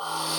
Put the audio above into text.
you